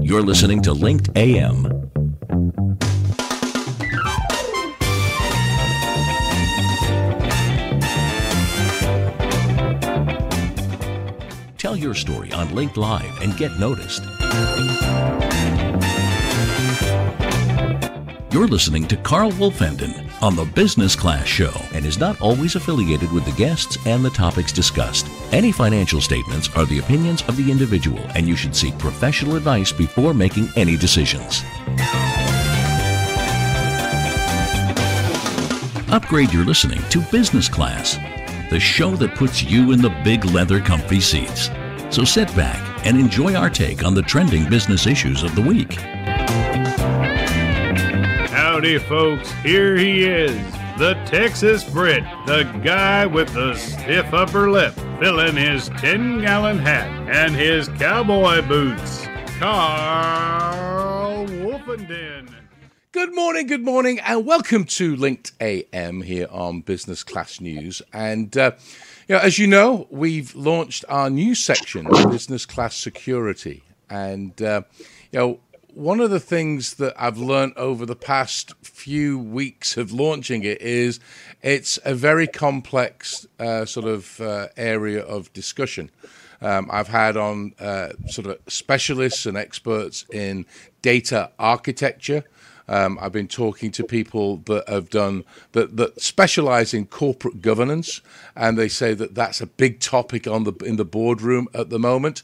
You're listening to Linked AM. Tell your story on Linked Live and get noticed. You're listening to Carl Wolfenden on the Business Class Show and is not always affiliated with the guests and the topics discussed. Any financial statements are the opinions of the individual, and you should seek professional advice before making any decisions. Upgrade your listening to Business Class, the show that puts you in the big leather comfy seats. So sit back and enjoy our take on the trending business issues of the week. Howdy, folks. Here he is, the Texas Brit, the guy with the stiff upper lip, filling his 10 gallon hat and his cowboy boots. Carl Wolfenden. Good morning, good morning, and welcome to Linked AM here on Business Class News. And uh, you know, as you know, we've launched our new section, Business Class Security, and uh, you know one of the things that I've learned over the past few weeks of launching it is it's a very complex uh, sort of uh, area of discussion. Um, I've had on uh, sort of specialists and experts in data architecture. Um, I've been talking to people that have done that that specialize in corporate governance, and they say that that's a big topic on the in the boardroom at the moment.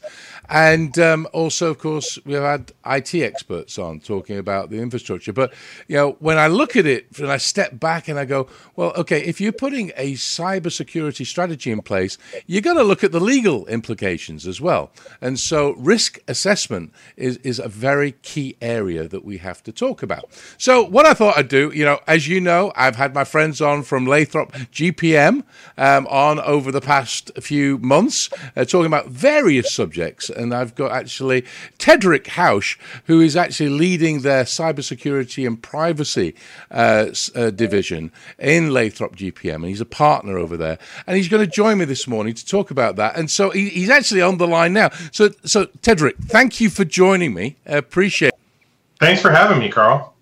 And um, also, of course, we've had IT experts on talking about the infrastructure. But you know, when I look at it and I step back and I go, well, okay, if you're putting a cybersecurity strategy in place, you got to look at the legal implications as well. And so, risk assessment is is a very key area that we have to talk about. So, what I thought I'd do, you know, as you know, I've had my friends on from Lathrop GPM um, on over the past few months, uh, talking about various subjects. And I've got actually Tedrick Housh, who is actually leading their cybersecurity and privacy uh, uh, division in Lathrop GPM. And he's a partner over there. And he's going to join me this morning to talk about that. And so he, he's actually on the line now. So, so Tedrick, thank you for joining me. I appreciate it. Thanks for having me, Carl.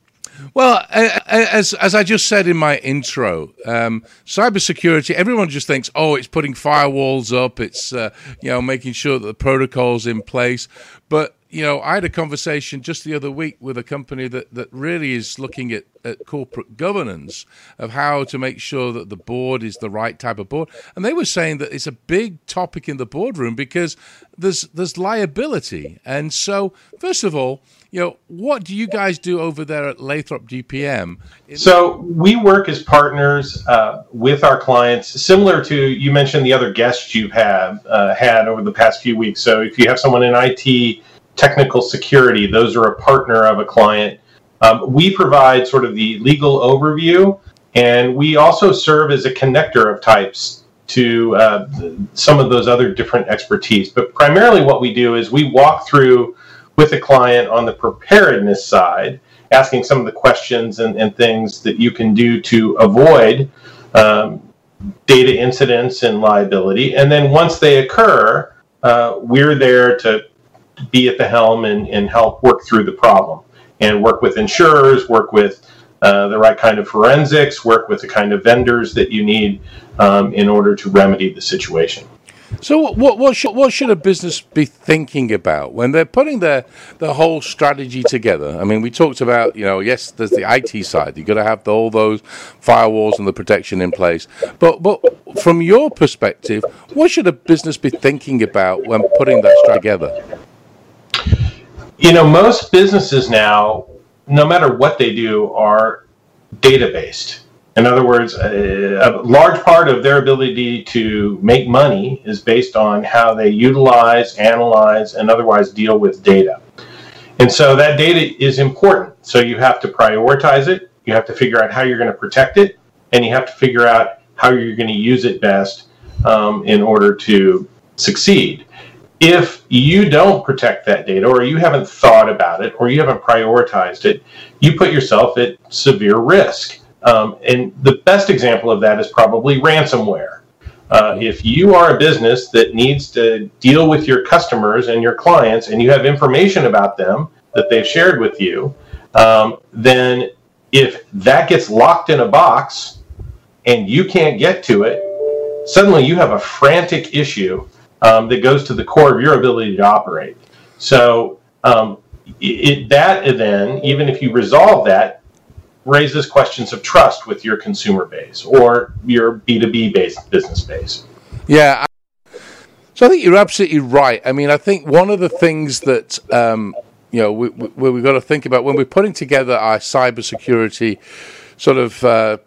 Well, as as I just said in my intro, um, cybersecurity. Everyone just thinks, oh, it's putting firewalls up. It's uh, you know making sure that the protocols in place. But you know, I had a conversation just the other week with a company that, that really is looking at, at corporate governance of how to make sure that the board is the right type of board. And they were saying that it's a big topic in the boardroom because there's there's liability. And so, first of all, you know, what do you guys do over there at Lathrop GPM? So we work as partners uh, with our clients, similar to you mentioned the other guests you have uh, had over the past few weeks. So if you have someone in IT technical security. Those are a partner of a client. Um, we provide sort of the legal overview, and we also serve as a connector of types to uh, some of those other different expertise. But primarily, what we do is we walk through with a client on the preparedness side, asking some of the questions and, and things that you can do to avoid um, data incidents and liability. And then once they occur, uh, we're there to be at the helm and, and help work through the problem and work with insurers, work with uh, the right kind of forensics, work with the kind of vendors that you need um, in order to remedy the situation. So, what what should what should a business be thinking about when they're putting their the whole strategy together? I mean, we talked about you know, yes, there's the IT side. You've got to have the, all those firewalls and the protection in place. But but from your perspective, what should a business be thinking about when putting that strategy together? You know, most businesses now, no matter what they do, are data based. In other words, a, a, large part of their ability to make money is based on how they utilize, analyze, and otherwise deal with data. And so that data is important. So you have to prioritize it, you have to figure out how you're going to protect it, and you have to figure out how you're going to use it best um, in order to succeed if you don't protect that data or you haven't thought about it or you haven't prioritized it, you put yourself at severe risk. Um, and the best example of that is probably ransomware. Uh, if you are a business that needs to deal with your customers and your clients and you have information about them that they've shared with you, um, then if that gets locked in a box and you can't get to it, suddenly you have a frantic issue um, that goes to the core of your ability to operate. So um, it, that then, even if you resolve that, raises questions of trust with your consumer base or your B2B based business base. Yeah. So I think you're absolutely right. I mean, I think one of the things that um, you know we, we, we've got to think about when we're putting together our cybersecurity sort of uh,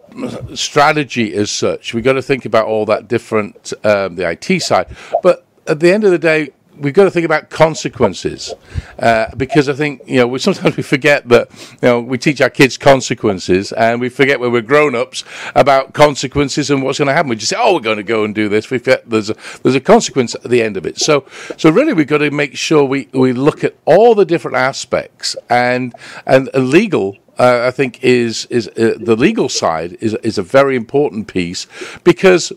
strategy as such, we've got to think about all that different um, the IT side. But at the end of the day, we've got to think about consequences uh, because I think you know we, sometimes we forget that you know we teach our kids consequences and we forget when we're grown ups about consequences and what's going to happen. We just say, "Oh, we're going to go and do this." We forget there's a there's a consequence at the end of it. So so really we've got to make sure we, we look at all the different aspects and and legal. Uh, I think is is uh, the legal side is is a very important piece because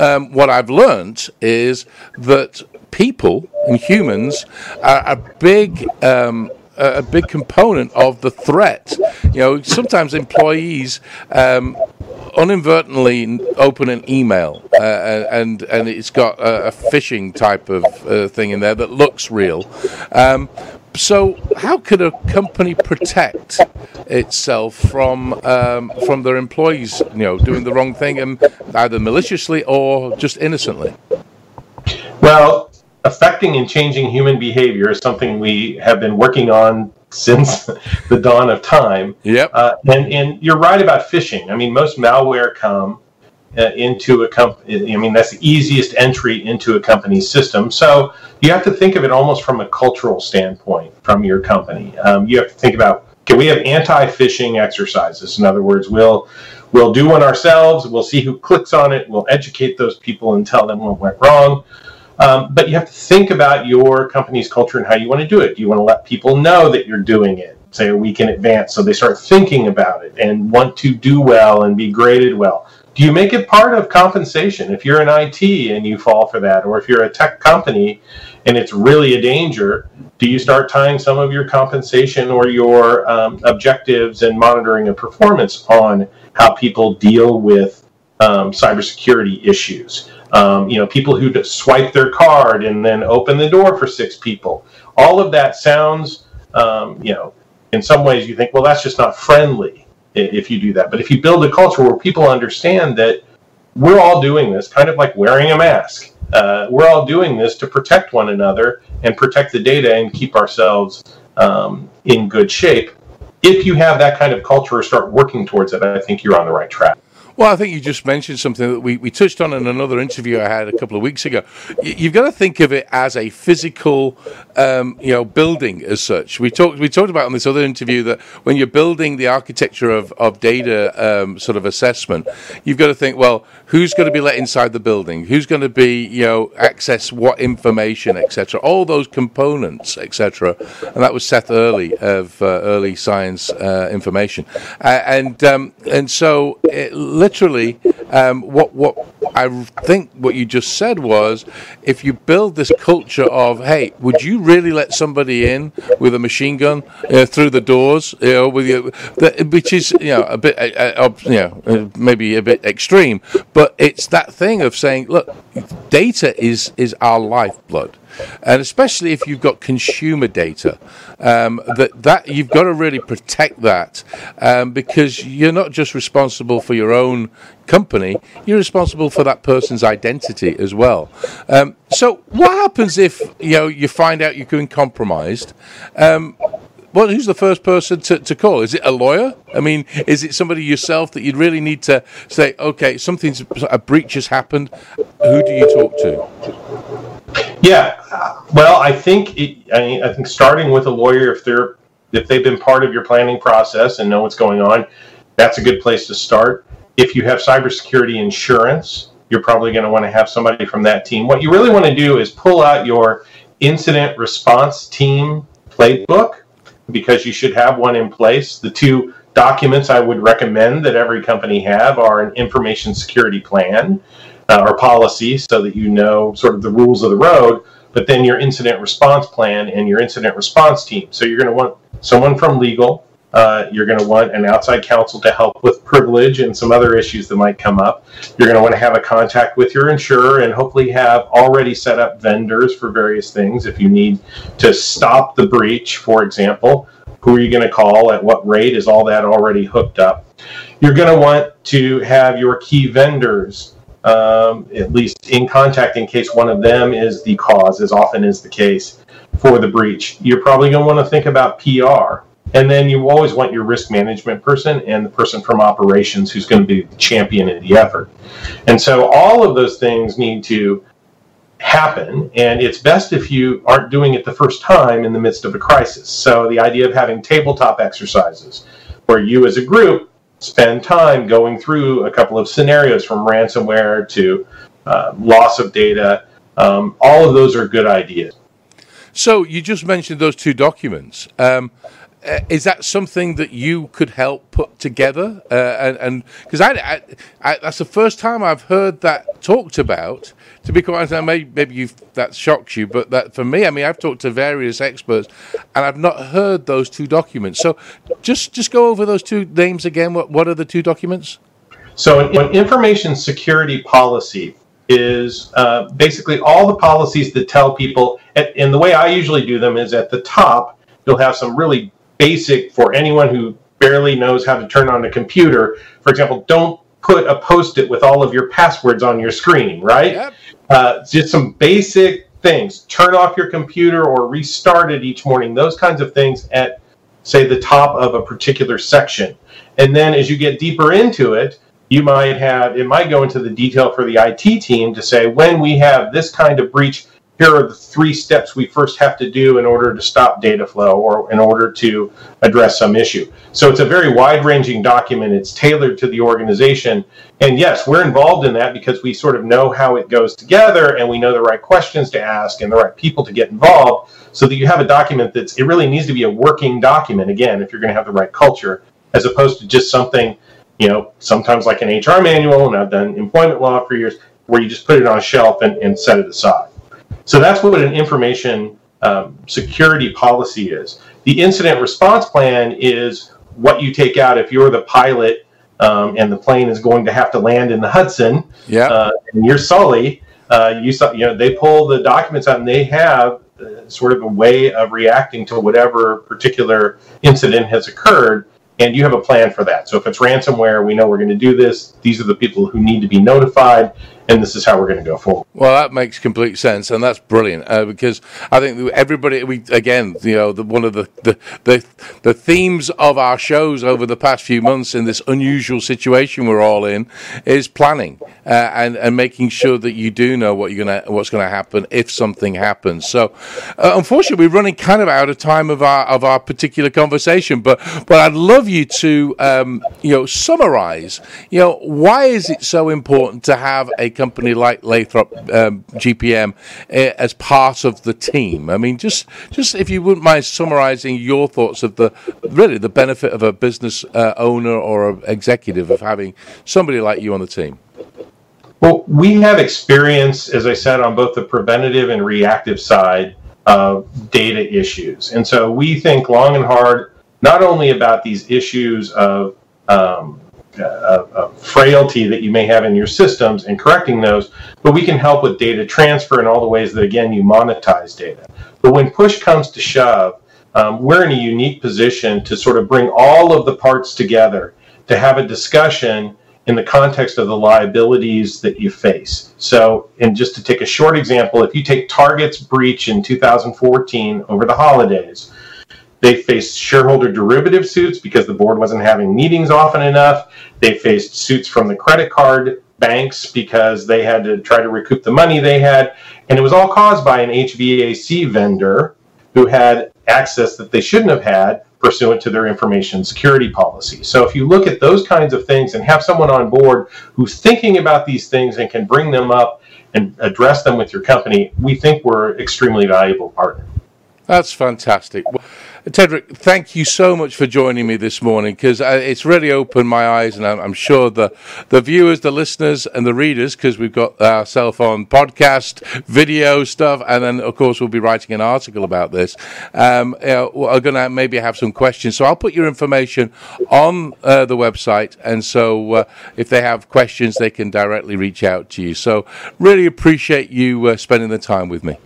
um, what I've learned is that people and humans are a big um, a big component of the threat. You know, sometimes employees um, open an email uh, and and it's got a, a phishing type of uh, thing in there that looks real. Um, so, how could a company protect itself from um, from their employees, you know, doing the wrong thing, and either maliciously or just innocently? Well, affecting and changing human behavior is something we have been working on since the dawn of time. Yep. Uh, and and you're right about phishing. I mean, most malware come uh, into a company. I mean, that's the easiest entry into a company's system. So you have to think of it almost from a cultural standpoint from your company. Um, you have to think about can we have anti-phishing exercises? In other words, we'll we'll do one ourselves. We'll see who clicks on it. We'll educate those people and tell them what went wrong. Um, but you have to think about your company's culture and how you want to do it. Do you want to let people know that you're doing it, say a week in advance, so they start thinking about it and want to do well and be graded well? Do you make it part of compensation if you're in IT and you fall for that, or if you're a tech company and it's really a danger? Do you start tying some of your compensation or your um, objectives and monitoring of performance on how people deal with um, cybersecurity issues? Um, you know, people who swipe their card and then open the door for six people. All of that sounds, um, you know, in some ways you think, well, that's just not friendly if you do that. But if you build a culture where people understand that we're all doing this, kind of like wearing a mask, uh, we're all doing this to protect one another and protect the data and keep ourselves um, in good shape. If you have that kind of culture or start working towards it, I think you're on the right track. Well, I think you just mentioned something that we, we touched on in another interview I had a couple of weeks ago. You've got to think of it as a physical, um, you know, building as such. We talked we talked about in this other interview that when you're building the architecture of, of data um, sort of assessment, you've got to think, well, who's going to be let inside the building? Who's going to be, you know, access what information, etc. All those components, etc. And that was Seth Earley of uh, Earley Science uh, Information, uh, and um, and so it, literally, um, what what I think what you just said was, if you build this culture of, hey, would you really let somebody in with a machine gun uh, through the doors, you know, with you, which is you know a bit, uh, uh, you know, uh, maybe a bit extreme, but it's that thing of saying, look, data is is our lifeblood and especially if you've got consumer data, um, that that you've got to really protect that um, because you're not just responsible for your own company, you're responsible for that person's identity as well. Um, so, what happens if you know you find out you're being compromised? Um, well, who's the first person to, to call? Is it a lawyer? I mean, is it somebody yourself that you'd really need to say, okay, something's a breach has happened? Who do you talk to? Yeah, well, I think it, I, mean, I think starting with a lawyer, if they're if they've been part of your planning process and know what's going on, that's a good place to start. If you have cybersecurity insurance, you're probably going to want to have somebody from that team. What you really want to do is pull out your incident response team playbook because you should have one in place. The two documents I would recommend that every company have are an information security plan uh, or policy so that you know sort of the rules of the road, but then your incident response plan and your incident response team. So you're going to want someone from legal. Uh, you're going to want an outside counsel to help with privilege and some other issues that might come up. You're going to want to have a contact with your insurer and hopefully have already set up vendors for various things. If you need to stop the breach, for example, who are you going to call? At what rate? Is all that already hooked up? You're going to want to have your key vendors um, at least in contact in case one of them is the cause, as often is the case for the breach. You're probably going to want to think about PR. And then you always want your risk management person and the person from operations who's going to be the champion in the effort. And so all of those things need to happen. And it's best if you aren't doing it the first time in the midst of a crisis. So the idea of having tabletop exercises where you as a group spend time going through a couple of scenarios from ransomware to uh, loss of data. Um, all of those are good ideas. So you just mentioned those two documents. Um, uh, is that something that you could help put together? Uh, and because I, I, I, that's the first time I've heard that talked about. To be quite honest, maybe, that shocks you, but that for me, I mean, I've talked to various experts, and I've not heard those two documents. So, just just go over those two names again. What what are the two documents? So, an information security policy is uh, basically all the policies that tell people, and the way I usually do them is at the top, you'll have some really basic for anyone who barely knows how to turn on a computer. For example, don't put a post-it with all of your passwords on your screen, right? Yep. Uh, just some basic things. Turn off your computer or restart it each morning. Those kinds of things at, say, the top of a particular section. And then as you get deeper into it, you might have, it might go into the detail for the IT team to say, when we have this kind of breach, here are the three steps we first have to do in order to stop data flow or in order to address some issue. So it's a very wide ranging document. It's tailored to the organization. And yes, we're involved in that because we sort of know how it goes together and we know the right questions to ask and the right people to get involved so that you have a document that's, it really needs to be a working document, again, if you're going to have the right culture, as opposed to just something, you know, sometimes like an HR manual, and I've done employment law for years, where you just put it on a shelf and, and set it aside. So that's what an information um, security policy is. The incident response plan is what you take out if you're the pilot um, and the plane is going to have to land in the Hudson. Yeah. Uh, and you're Sully. Uh, you saw, you know, they pull the documents out and they have uh, sort of a way of reacting to whatever particular incident has occurred and you have a plan for that. So if it's ransomware, we know we're going to do this. These are the people who need to be notified, and this is how we're going to go forward. Well, that makes complete sense, and that's brilliant uh, because I think everybody, we again, you know, the, one of the, the, the the themes of our shows over the past few months in this unusual situation we're all in is planning uh, and and making sure that you do know what you're gonna what's going to happen if something happens. So, uh, unfortunately, we're running kind of out of time of our of our particular conversation, but but I'd love you to um, you know summarize. You know, why is it so important to have a company like Lathrop um, GPM uh, as part of the team? I mean, just just if you wouldn't mind summarising your thoughts of the really the benefit of a business uh, owner or an executive of having somebody like you on the team. Well, we have experience, as I said, on both the preventative and reactive side of data issues. And so we think long and hard not only about these issues of um, a, a frailty that you may have in your systems and correcting those, but we can help with data transfer and all the ways that, again, you monetize data. But when push comes to shove, um, we're in a unique position to sort of bring all of the parts together to have a discussion in the context of the liabilities that you face. So, and just to take a short example, if you take Target's breach in 2014 over the holidays, they faced shareholder derivative suits because the board wasn't having meetings often enough. They faced suits from the credit card banks because they had to try to recoup the money they had. And it was all caused by an HVAC vendor who had access that they shouldn't have had pursuant to their information security policy. So if you look at those kinds of things and have someone on board who's thinking about these things and can bring them up and address them with your company, we think we're extremely valuable partner. That's fantastic. Tedrick, thank you so much for joining me this morning because uh, it's really opened my eyes, and I'm, I'm, sure the the viewers, the listeners, and the readers, because we've got our cell phone podcast, video stuff, and then of course we'll be writing an article about this. Um, know, are going to maybe have some questions, so I'll put your information on uh, the website, and so uh, if they have questions, they can directly reach out to you. So really appreciate you uh, spending the time with me.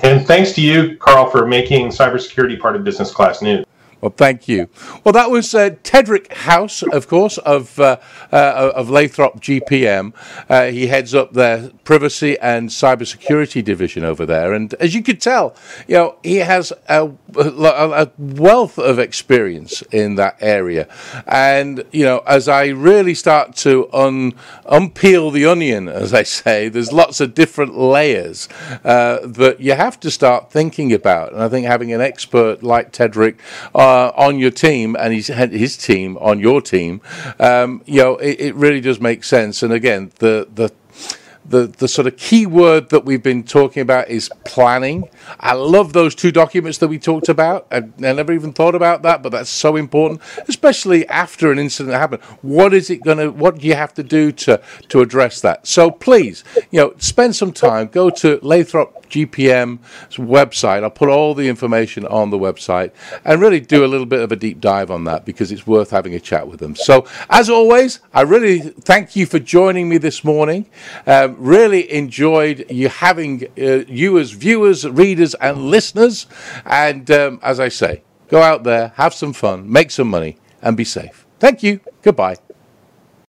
And thanks to you, Carl, for making cybersecurity part of business class news. Well, thank you. Well, that was uh, Tedrick Housh, of course, of uh, uh, of Lathrop GPM. Uh, he heads up their privacy and cybersecurity division over there, and as you could tell, you know, he has a, a wealth of experience in that area. And you know, as I really start to un unpeel the onion, as I say, there's lots of different layers uh, that you have to start thinking about. And I think having an expert like Tedrick on your team and he's had his team on your team, um, you know, it, it, really does make sense. And again, the the the, the sort of key word that we've been talking about is planning. I love those two documents that we talked about. I, I, never even thought about that, but that's so important, especially after an incident happened. What is it going to, what do you have to do to, to address that? So please, you know, spend some time, go to Lathrop GPM's website. I'll put all the information on the website and really do a little bit of a deep dive on that because it's worth having a chat with them. So, as always, I really thank you for joining me this morning. Um, Really enjoyed you having uh, you as viewers, readers, and listeners. And um, as I say, go out there, have some fun, make some money, and be safe. Thank you. Goodbye.